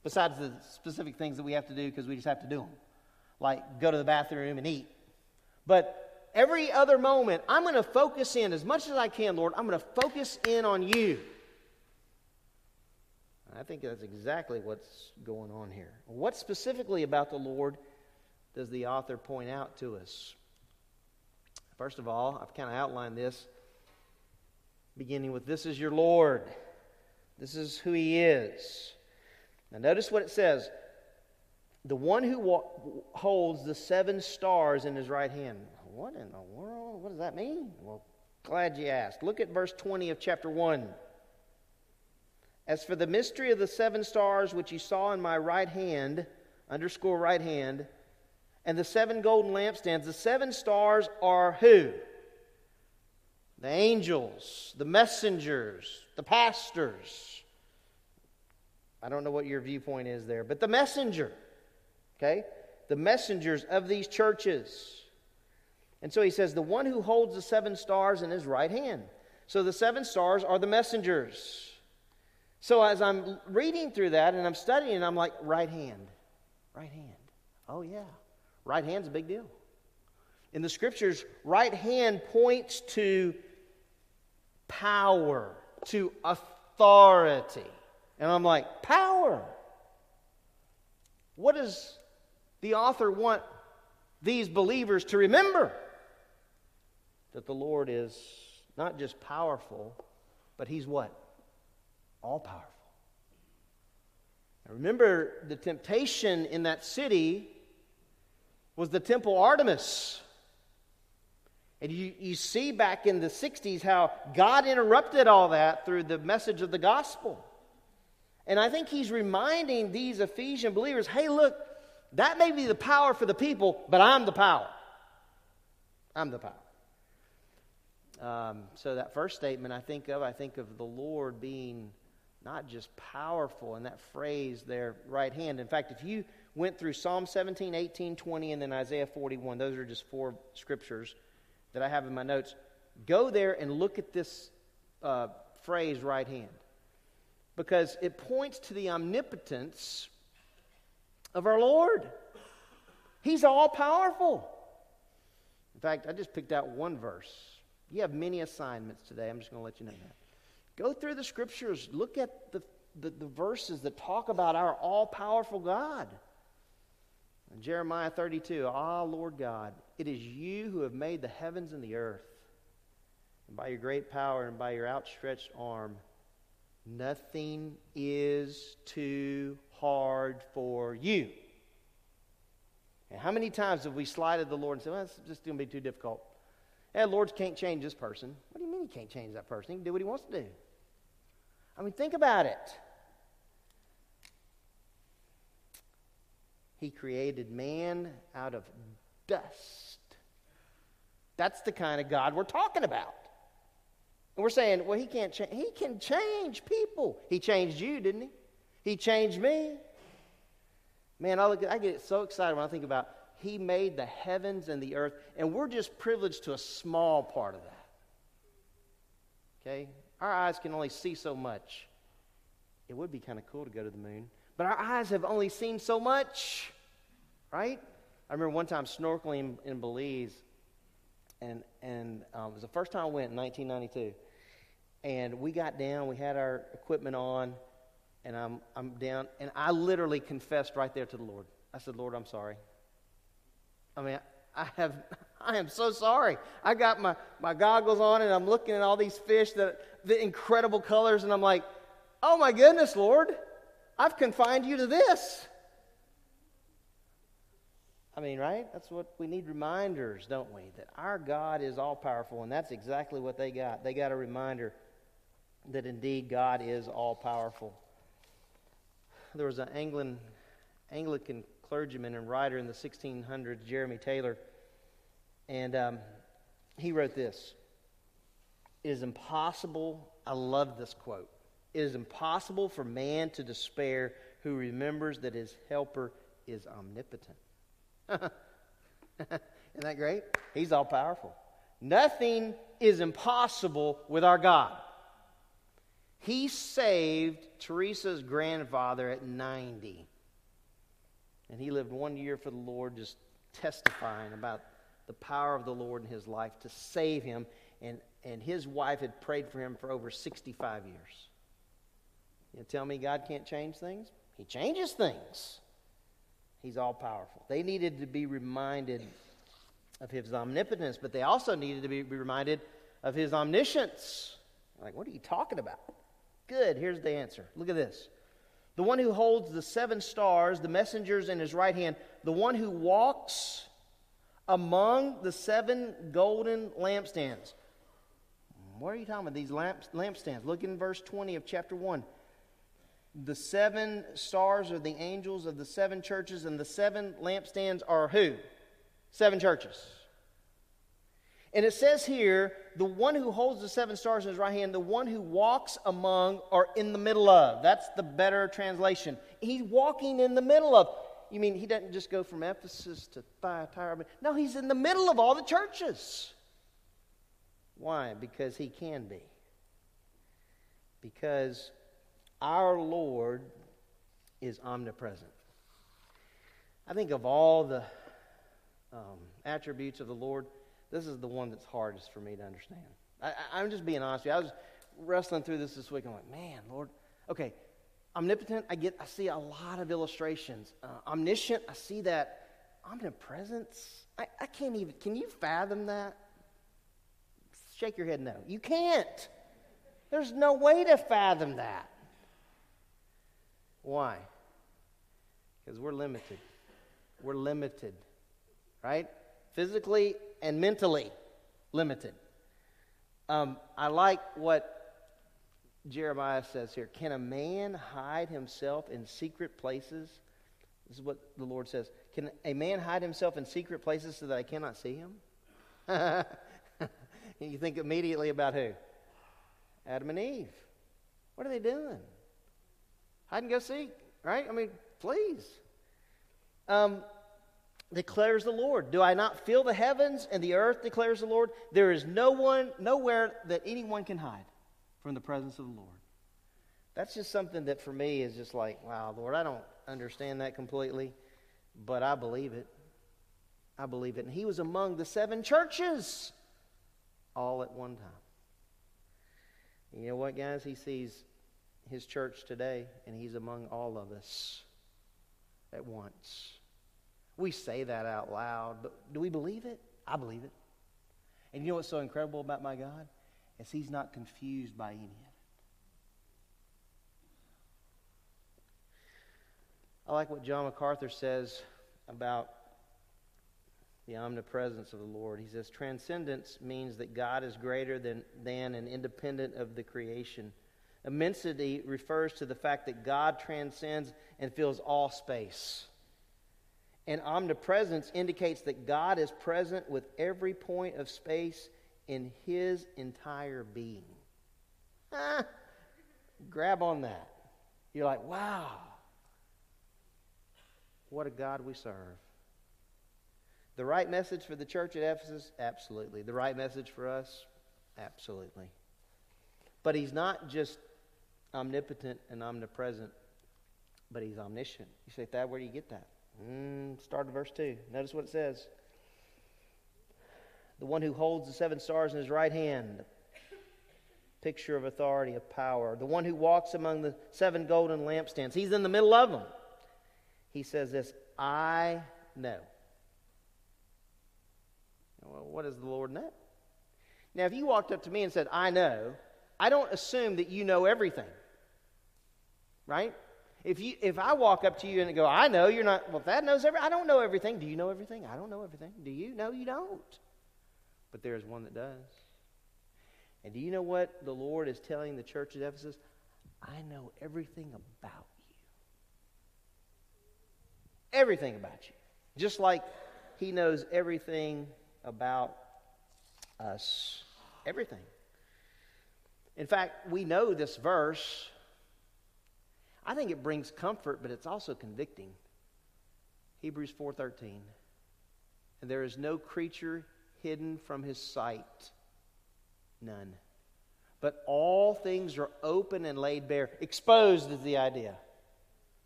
Besides the specific things that we have to do because we just have to do them, like go to the bathroom and eat. But every other moment, I'm going to focus in as much as I can, Lord. I'm going to focus in on you. I think that's exactly what's going on here. What specifically about the Lord does the author point out to us? First of all, I've kind of outlined this, beginning with This is your Lord. This is who He is. Now, notice what it says the one who wa- holds the seven stars in his right hand. What in the world? What does that mean? Well, glad you asked. Look at verse 20 of chapter 1. As for the mystery of the seven stars which you saw in my right hand, underscore right hand, and the seven golden lampstands, the seven stars are who? The angels, the messengers, the pastors. I don't know what your viewpoint is there, but the messenger, okay? The messengers of these churches. And so he says, the one who holds the seven stars in his right hand. So the seven stars are the messengers. So as I'm reading through that and I'm studying, I'm like, right hand, right hand. Oh, yeah. Right hand's a big deal. In the scriptures, right hand points to power, to authority. And I'm like, power. What does the author want these believers to remember? That the Lord is not just powerful, but He's what? all powerful. Now remember, the temptation in that city was the temple Artemis. And you, you see back in the 60s how God interrupted all that through the message of the gospel. And I think he's reminding these Ephesian believers hey, look, that may be the power for the people, but I'm the power. I'm the power. Um, so, that first statement I think of, I think of the Lord being not just powerful in that phrase there, right hand. In fact, if you went through Psalm 17, 18, 20, and then Isaiah 41, those are just four scriptures that I have in my notes. Go there and look at this uh, phrase, right hand, because it points to the omnipotence of our Lord. He's all powerful. In fact, I just picked out one verse. You have many assignments today. I'm just going to let you know that. Go through the scriptures, look at the, the, the verses that talk about our all powerful God. In Jeremiah 32, Ah, Lord God, it is you who have made the heavens and the earth. And by your great power and by your outstretched arm, nothing is too hard for you. And how many times have we slighted the Lord and said, well, it's just going to be too difficult? Hey, Lord can't change this person. What do you mean he can't change that person? He can do what he wants to do. I mean, think about it. He created man out of dust. That's the kind of God we're talking about. And we're saying, well, he can't change. He can change people. He changed you, didn't he? He changed me. Man, I, look, I get so excited when I think about he made the heavens and the earth, and we're just privileged to a small part of that. Okay? Our eyes can only see so much. It would be kind of cool to go to the moon, but our eyes have only seen so much, right? I remember one time snorkeling in Belize, and, and um, it was the first time I went in 1992. And we got down, we had our equipment on, and I'm, I'm down, and I literally confessed right there to the Lord. I said, Lord, I'm sorry. I mean, I have I am so sorry. I got my, my goggles on and I'm looking at all these fish, the, the incredible colors, and I'm like, oh my goodness, Lord, I've confined you to this. I mean, right? That's what we need reminders, don't we? That our God is all powerful, and that's exactly what they got. They got a reminder that indeed God is all powerful. There was an Anglican, Anglican clergyman and writer in the 1600s, Jeremy Taylor and um, he wrote this It is impossible, I love this quote. It is impossible for man to despair who remembers that his helper is omnipotent. Isn't that great? He's all powerful. Nothing is impossible with our God. He saved Teresa's grandfather at 90. And he lived one year for the Lord, just testifying about the power of the Lord in his life to save him. And, and his wife had prayed for him for over 65 years. You tell me God can't change things? He changes things. He's all powerful. They needed to be reminded of his omnipotence, but they also needed to be reminded of his omniscience. Like, what are you talking about? Good, here's the answer. Look at this. The one who holds the seven stars, the messengers in his right hand, the one who walks among the seven golden lampstands. What are you talking about? These lamp, lampstands. Look in verse 20 of chapter 1. The seven stars are the angels of the seven churches, and the seven lampstands are who? Seven churches. And it says here, the one who holds the seven stars in his right hand, the one who walks among or in the middle of. That's the better translation. He's walking in the middle of. You mean he doesn't just go from Ephesus to Thyatira? No, he's in the middle of all the churches. Why? Because he can be. Because our Lord is omnipresent. I think of all the um, attributes of the Lord, this is the one that's hardest for me to understand. I, am just being honest with you. I was wrestling through this this week. I'm like, man, Lord, okay, omnipotent. I get, I see a lot of illustrations. Uh, omniscient. I see that. Omnipresence. I, I can't even. Can you fathom that? Shake your head no. You can't. There's no way to fathom that. Why? Because we're limited. We're limited, right? Physically and mentally limited. Um, I like what Jeremiah says here. Can a man hide himself in secret places? This is what the Lord says. Can a man hide himself in secret places so that I cannot see him? you think immediately about who? Adam and Eve. What are they doing? Hide and go seek, right? I mean, please. Um, declares the Lord. Do I not feel the heavens and the earth, declares the Lord? There is no one, nowhere that anyone can hide from the presence of the Lord. That's just something that for me is just like, wow, Lord, I don't understand that completely, but I believe it. I believe it. And he was among the seven churches all at one time. You know what, guys? He sees his church today, and he's among all of us at once. We say that out loud, but do we believe it? I believe it. And you know what's so incredible about my God? Is he's not confused by any of it. I like what John MacArthur says about the omnipresence of the Lord. He says, Transcendence means that God is greater than, than and independent of the creation. Immensity refers to the fact that God transcends and fills all space. And omnipresence indicates that God is present with every point of space in his entire being. Grab on that. You're like, wow, what a God we serve. The right message for the church at Ephesus? Absolutely. The right message for us? Absolutely. But he's not just omnipotent and omnipresent, but he's omniscient. You say, Thad, where do you get that? Mm, start at verse 2. Notice what it says. The one who holds the seven stars in his right hand, picture of authority, of power. The one who walks among the seven golden lampstands, he's in the middle of them. He says this I know. Well, what does the Lord know? Now, if you walked up to me and said, I know, I don't assume that you know everything. Right? If, you, if I walk up to you and go, I know, you're not, well, that knows everything. I don't know everything. Do you know everything? I don't know everything. Do you? No, you don't. But there is one that does. And do you know what the Lord is telling the church at Ephesus? I know everything about you. Everything about you. Just like He knows everything about us. Everything. In fact, we know this verse I think it brings comfort, but it's also convicting. Hebrews 4:13. And there is no creature hidden from his sight. None. But all things are open and laid bare. Exposed is the idea.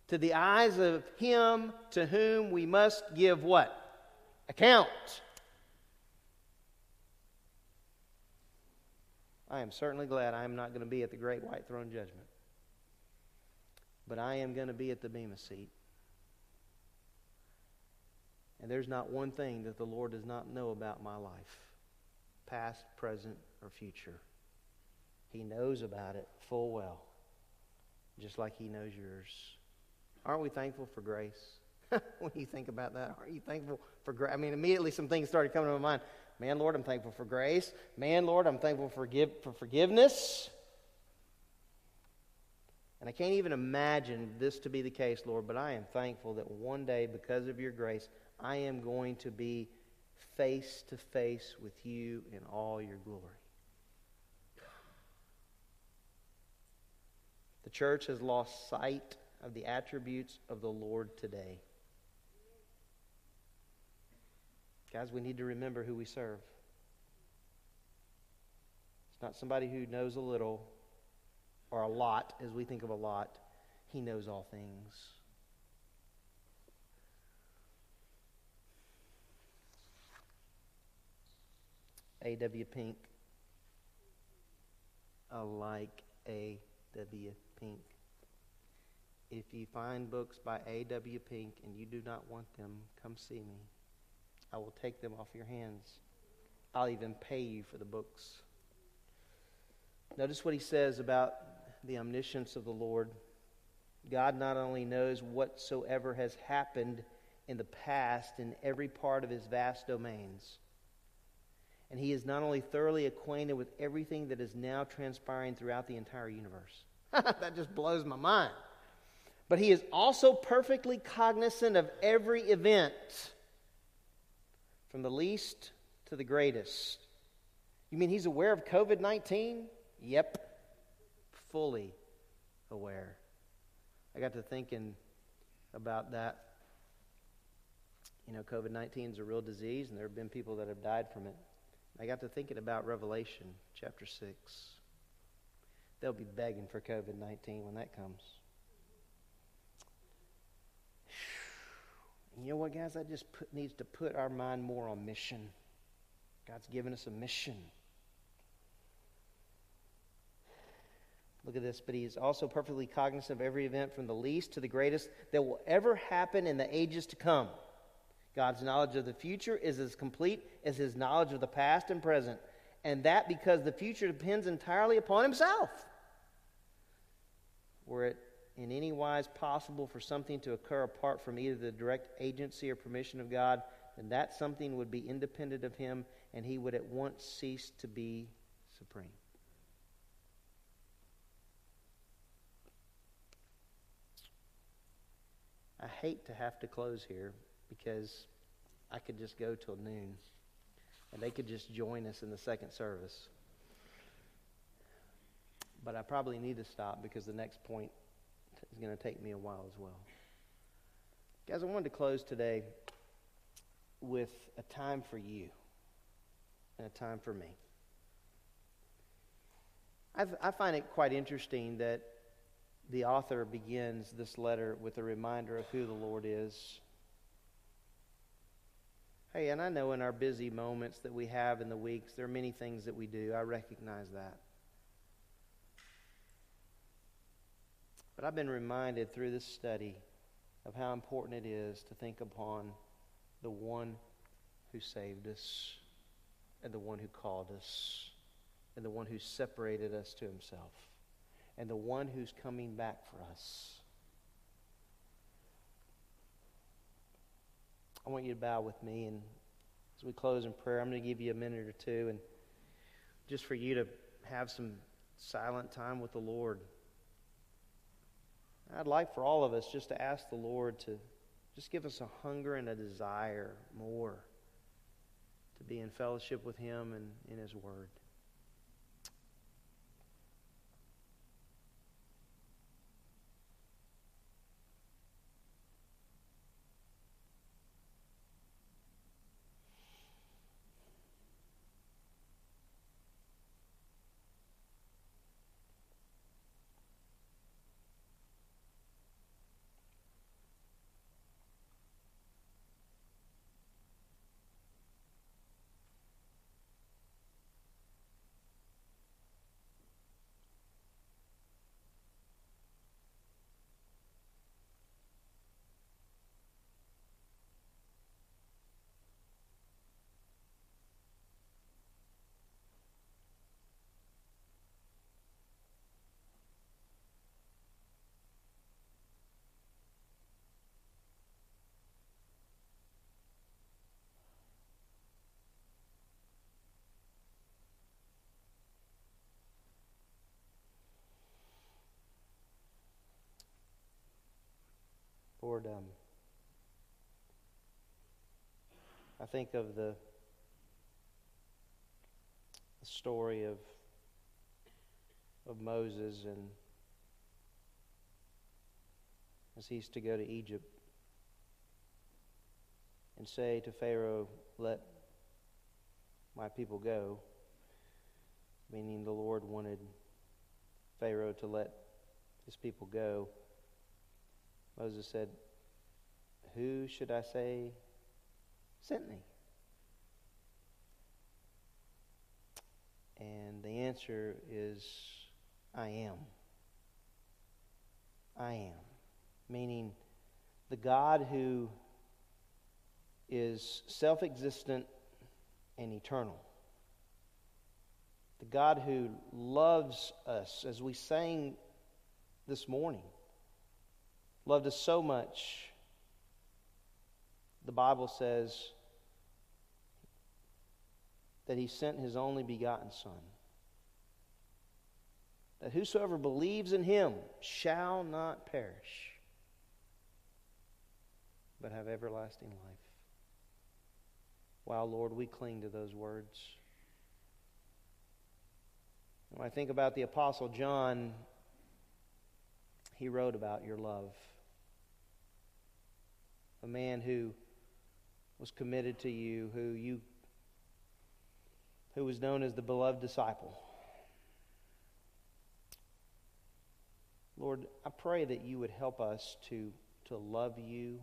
To the eyes of him to whom we must give what? Account. I am certainly glad I am not going to be at the great white throne judgment. But I am going to be at the Bema seat. And there's not one thing that the Lord does not know about my life, past, present, or future. He knows about it full well, just like He knows yours. Aren't we thankful for grace? when you think about that, aren't you thankful for grace? I mean, immediately some things started coming to my mind. Man, Lord, I'm thankful for grace. Man, Lord, I'm thankful for, give, for forgiveness. And I can't even imagine this to be the case, Lord, but I am thankful that one day, because of your grace, I am going to be face to face with you in all your glory. The church has lost sight of the attributes of the Lord today. Guys, we need to remember who we serve. It's not somebody who knows a little or a lot, as we think of a lot. He knows all things. A.W. Pink. I like A.W. Pink. If you find books by A.W. Pink and you do not want them, come see me. I will take them off your hands. I'll even pay you for the books. Notice what he says about the omniscience of the Lord. God not only knows whatsoever has happened in the past in every part of his vast domains, and he is not only thoroughly acquainted with everything that is now transpiring throughout the entire universe. that just blows my mind. But he is also perfectly cognizant of every event, from the least to the greatest. You mean he's aware of COVID 19? Yep, fully aware. I got to thinking about that. You know, COVID 19 is a real disease, and there have been people that have died from it. I got to thinking about Revelation chapter 6. They'll be begging for COVID 19 when that comes. And you know what, guys? That just put, needs to put our mind more on mission. God's given us a mission. Look at this, but he is also perfectly cognizant of every event from the least to the greatest that will ever happen in the ages to come. God's knowledge of the future is as complete as his knowledge of the past and present, and that because the future depends entirely upon himself. Were it in any wise possible for something to occur apart from either the direct agency or permission of God, then that something would be independent of him, and he would at once cease to be supreme. I hate to have to close here because I could just go till noon and they could just join us in the second service. But I probably need to stop because the next point is going to take me a while as well. Guys, I wanted to close today with a time for you and a time for me. I've, i find it quite interesting that the author begins this letter with a reminder of who the Lord is. Hey, and I know in our busy moments that we have in the weeks, there are many things that we do. I recognize that. But I've been reminded through this study of how important it is to think upon the one who saved us, and the one who called us, and the one who separated us to himself and the one who's coming back for us. I want you to bow with me, and as we close in prayer, I'm going to give you a minute or two, and just for you to have some silent time with the Lord. I'd like for all of us just to ask the Lord to just give us a hunger and a desire more to be in fellowship with Him and in His Word. Lord, um, I think of the, story of of Moses and as he's to go to Egypt and say to Pharaoh, Let my people go, meaning the Lord wanted Pharaoh to let his people go. Moses said, Who should I say sent me? And the answer is, I am. I am. Meaning, the God who is self existent and eternal. The God who loves us, as we sang this morning, loved us so much. The Bible says that he sent his only begotten Son. That whosoever believes in him shall not perish, but have everlasting life. Wow, Lord, we cling to those words. When I think about the Apostle John, he wrote about your love. A man who was committed to you, who you who was known as the beloved disciple. Lord, I pray that you would help us to, to love you,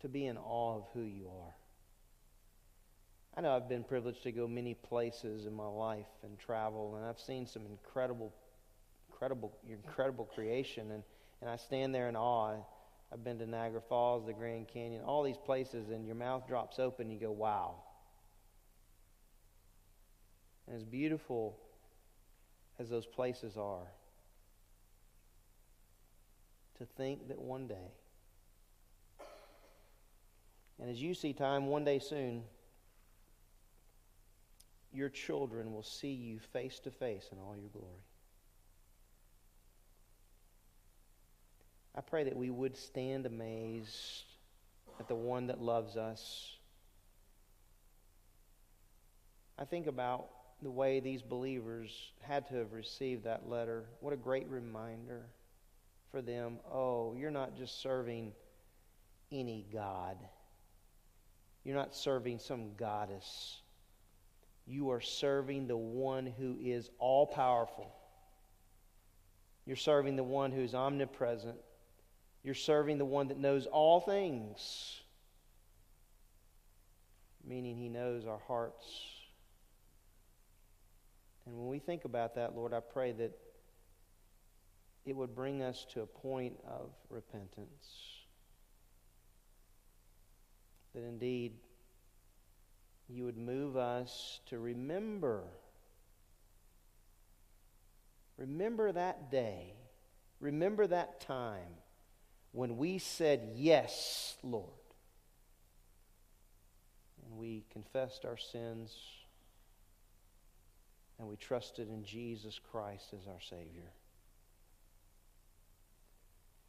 to be in awe of who you are. I know I've been privileged to go many places in my life and travel, and I've seen some incredible, incredible, incredible creation, and, and I stand there in awe. I've been to Niagara Falls, the Grand Canyon, all these places, and your mouth drops open, and you go, wow. And as beautiful as those places are, to think that one day, and as you see time one day soon, your children will see you face to face in all your glory. I pray that we would stand amazed at the one that loves us. I think about the way these believers had to have received that letter. What a great reminder for them. Oh, you're not just serving any God, you're not serving some goddess. You are serving the one who is all powerful. You're serving the one who's omnipresent. You're serving the one that knows all things, meaning he knows our hearts and when we think about that, Lord, I pray that it would bring us to a point of repentance. That indeed you would move us to remember. Remember that day. Remember that time when we said, Yes, Lord. And we confessed our sins and we trusted in Jesus Christ as our Savior.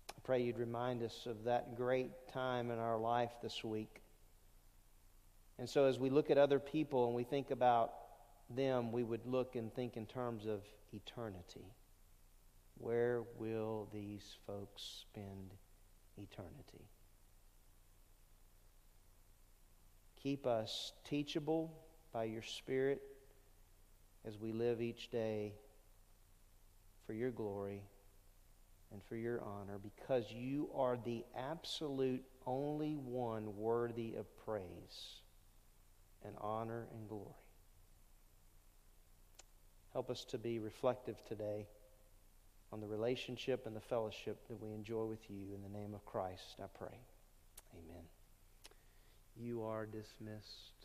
I pray you'd remind us of that great time in our life this week. And so, as we look at other people and we think about them, we would look and think in terms of eternity. Where will these folks spend eternity? Keep us teachable by your Spirit as we live each day for your glory and for your honor because you are the absolute only one worthy of praise and honor and glory. Help us to be reflective today on the relationship and the fellowship that we enjoy with you. In the name of Christ, I pray. Amen. You are dismissed.